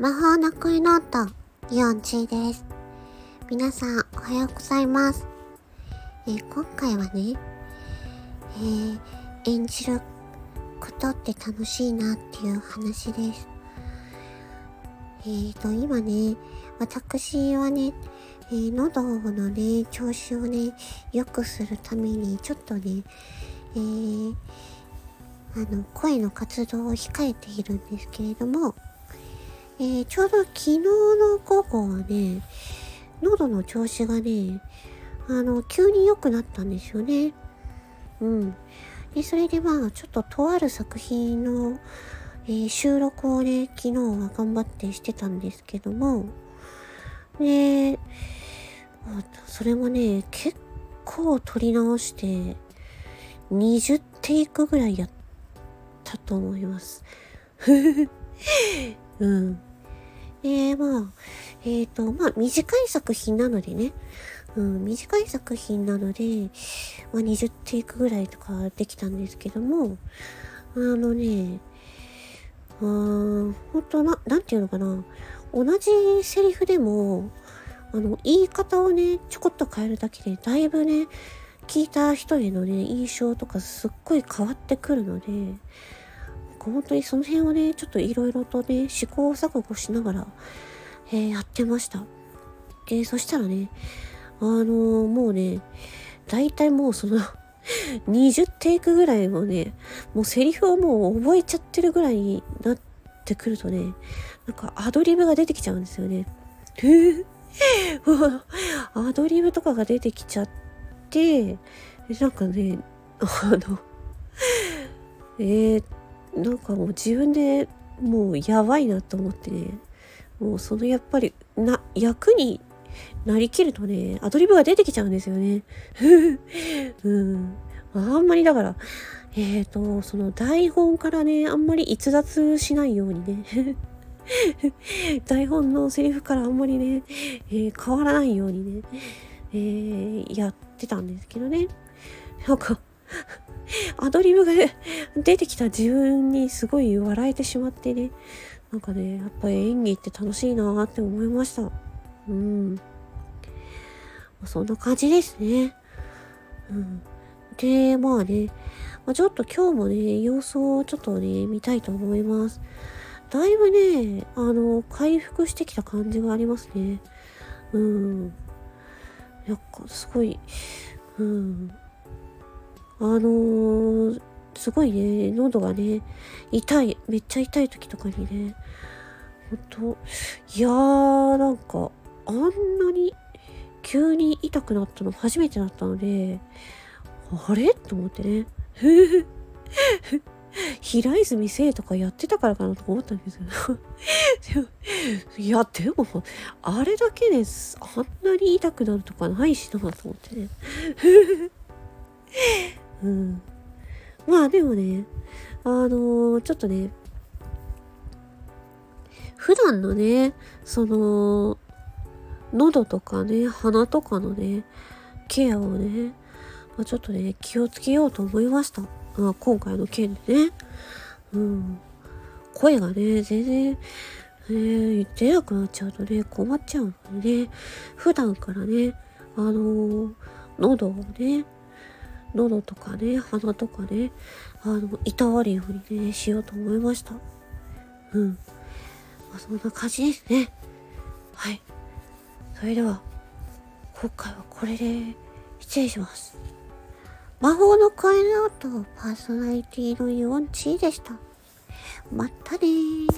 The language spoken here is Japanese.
魔法の恋ノート、イオンチーです。皆さん、おはようございます。えー、今回はね、えー、演じることって楽しいなっていう話です。えーと、今ね、私はね、えー、喉のね、調子をね、良くするために、ちょっとね、えー、あの、声の活動を控えているんですけれども、えー、ちょうど昨日の午後はね、喉の調子がね、あの、急に良くなったんですよね。うん。で、それでまあ、ちょっととある作品の、えー、収録をね、昨日は頑張ってしてたんですけども、で、それもね、結構撮り直して、20テイクぐらいやったと思います。うん。えー、まあ、えっ、ー、と、まあ、短い作品なのでね、うん、短い作品なので、まあ、20テイクぐらいとかできたんですけども、あのね、あー、ほんとな、なんていうのかな、同じセリフでも、あの、言い方をね、ちょこっと変えるだけで、だいぶね、聞いた人へのね、印象とかすっごい変わってくるので、本当にその辺をね、ちょっといろいろとね、試行錯誤しながら、えー、やってました。で、そしたらね、あのー、もうね、大体もうその 20テイクぐらいもね、もうセリフをもう覚えちゃってるぐらいになってくるとね、なんかアドリブが出てきちゃうんですよね。アドリブとかが出てきちゃって、なんかね、あの、えー、なんかもう自分でもうやばいなと思ってね。もうそのやっぱりな役になりきるとねアドリブが出てきちゃうんですよね。うん、あんまりだからえっ、ー、とその台本からねあんまり逸脱しないようにね。台本のセリフからあんまりね、えー、変わらないようにね、えー、やってたんですけどね。なんかアドリブが 出てきた自分にすごい笑えてしまってね。なんかね、やっぱり演技って楽しいなって思いました。うん。そんな感じですね。うん。で、まあね、まあ、ちょっと今日もね、様子をちょっとね、見たいと思います。だいぶね、あの、回復してきた感じがありますね。うん。やっぱ、すごい、うん。あのー、すごいね、喉がね、痛い、めっちゃ痛い時とかにね、ほんと、いやー、なんか、あんなに急に痛くなったの初めてだったので、あれ？と思ってね。平泉聖とかやってたからかなとか思ったんですけど いや、でも、あれだけです。あんなに痛くなるとかないしなと思ってね。うん。まあでもね、あのー、ちょっとね、普段のね、その、喉とかね、鼻とかのね、ケアをね、まあ、ちょっとね、気をつけようと思いました。まあ、今回の件でね。うん。声がね、全然、えー、出なくなっちゃうとね、困っちゃうのでね、普段からね、あのー、喉をね、喉とかね、鼻とかね、あの、いたわるようにね、しようと思いました。うん。まあ、そんな感じですね。はい。それでは、今回はこれで失礼します。魔法の声の音パーソナリティのヨンチでした。またねー。